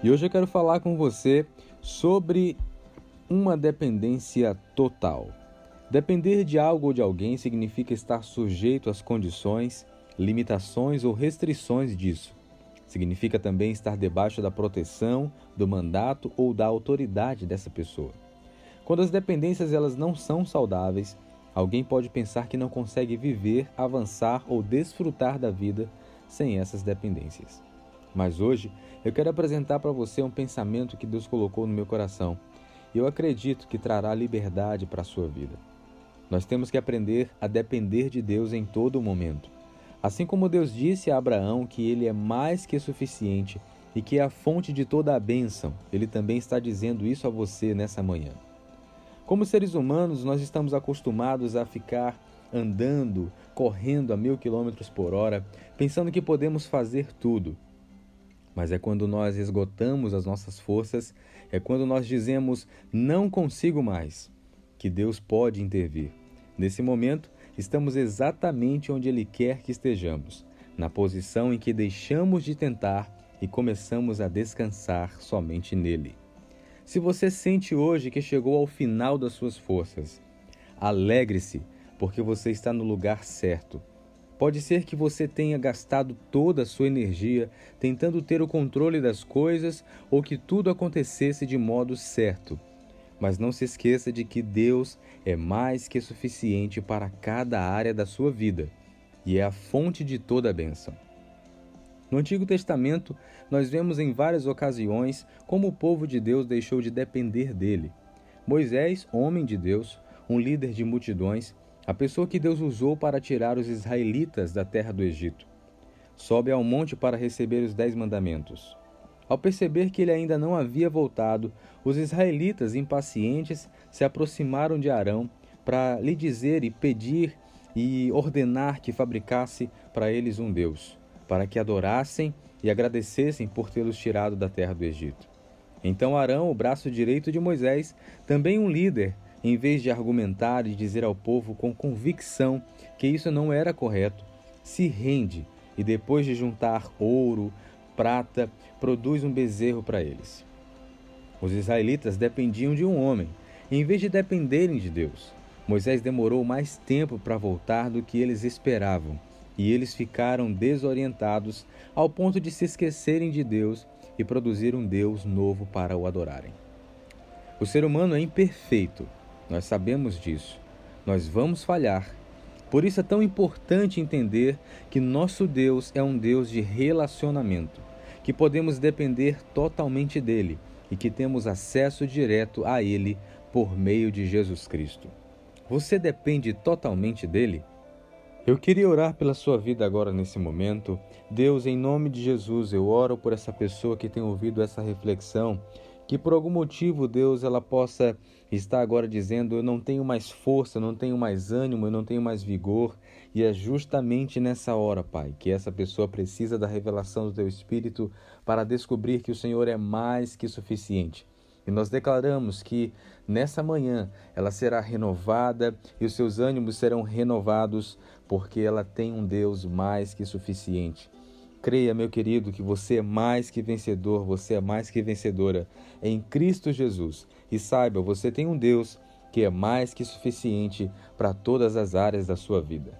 E hoje eu quero falar com você sobre uma dependência total. Depender de algo ou de alguém significa estar sujeito às condições, limitações ou restrições disso. Significa também estar debaixo da proteção, do mandato ou da autoridade dessa pessoa. Quando as dependências elas não são saudáveis, alguém pode pensar que não consegue viver, avançar ou desfrutar da vida sem essas dependências. Mas hoje eu quero apresentar para você um pensamento que Deus colocou no meu coração e eu acredito que trará liberdade para a sua vida. Nós temos que aprender a depender de Deus em todo momento. Assim como Deus disse a Abraão que ele é mais que suficiente e que é a fonte de toda a bênção, ele também está dizendo isso a você nessa manhã. Como seres humanos, nós estamos acostumados a ficar andando, correndo a mil quilômetros por hora, pensando que podemos fazer tudo. Mas é quando nós esgotamos as nossas forças, é quando nós dizemos não consigo mais, que Deus pode intervir. Nesse momento, estamos exatamente onde Ele quer que estejamos, na posição em que deixamos de tentar e começamos a descansar somente nele. Se você sente hoje que chegou ao final das suas forças, alegre-se, porque você está no lugar certo. Pode ser que você tenha gastado toda a sua energia tentando ter o controle das coisas ou que tudo acontecesse de modo certo. Mas não se esqueça de que Deus é mais que suficiente para cada área da sua vida e é a fonte de toda a bênção. No Antigo Testamento, nós vemos em várias ocasiões como o povo de Deus deixou de depender dele. Moisés, homem de Deus, um líder de multidões, a pessoa que Deus usou para tirar os israelitas da terra do Egito. Sobe ao monte para receber os dez mandamentos. Ao perceber que ele ainda não havia voltado, os israelitas, impacientes, se aproximaram de Arão para lhe dizer e pedir e ordenar que fabricasse para eles um Deus, para que adorassem e agradecessem por tê-los tirado da terra do Egito. Então Arão, o braço direito de Moisés, também um líder, em vez de argumentar e dizer ao povo com convicção que isso não era correto, se rende e depois de juntar ouro, prata, produz um bezerro para eles. Os israelitas dependiam de um homem, em vez de dependerem de Deus. Moisés demorou mais tempo para voltar do que eles esperavam, e eles ficaram desorientados ao ponto de se esquecerem de Deus e produzir um Deus novo para o adorarem. O ser humano é imperfeito, nós sabemos disso. Nós vamos falhar. Por isso é tão importante entender que nosso Deus é um Deus de relacionamento, que podemos depender totalmente dele e que temos acesso direto a ele por meio de Jesus Cristo. Você depende totalmente dele? Eu queria orar pela sua vida agora nesse momento. Deus, em nome de Jesus, eu oro por essa pessoa que tem ouvido essa reflexão que por algum motivo, Deus, ela possa estar agora dizendo: Eu não tenho mais força, eu não tenho mais ânimo, eu não tenho mais vigor. E é justamente nessa hora, Pai, que essa pessoa precisa da revelação do Teu Espírito para descobrir que o Senhor é mais que suficiente. E nós declaramos que nessa manhã ela será renovada e os seus ânimos serão renovados, porque ela tem um Deus mais que suficiente. Creia, meu querido, que você é mais que vencedor, você é mais que vencedora em Cristo Jesus. E saiba, você tem um Deus que é mais que suficiente para todas as áreas da sua vida.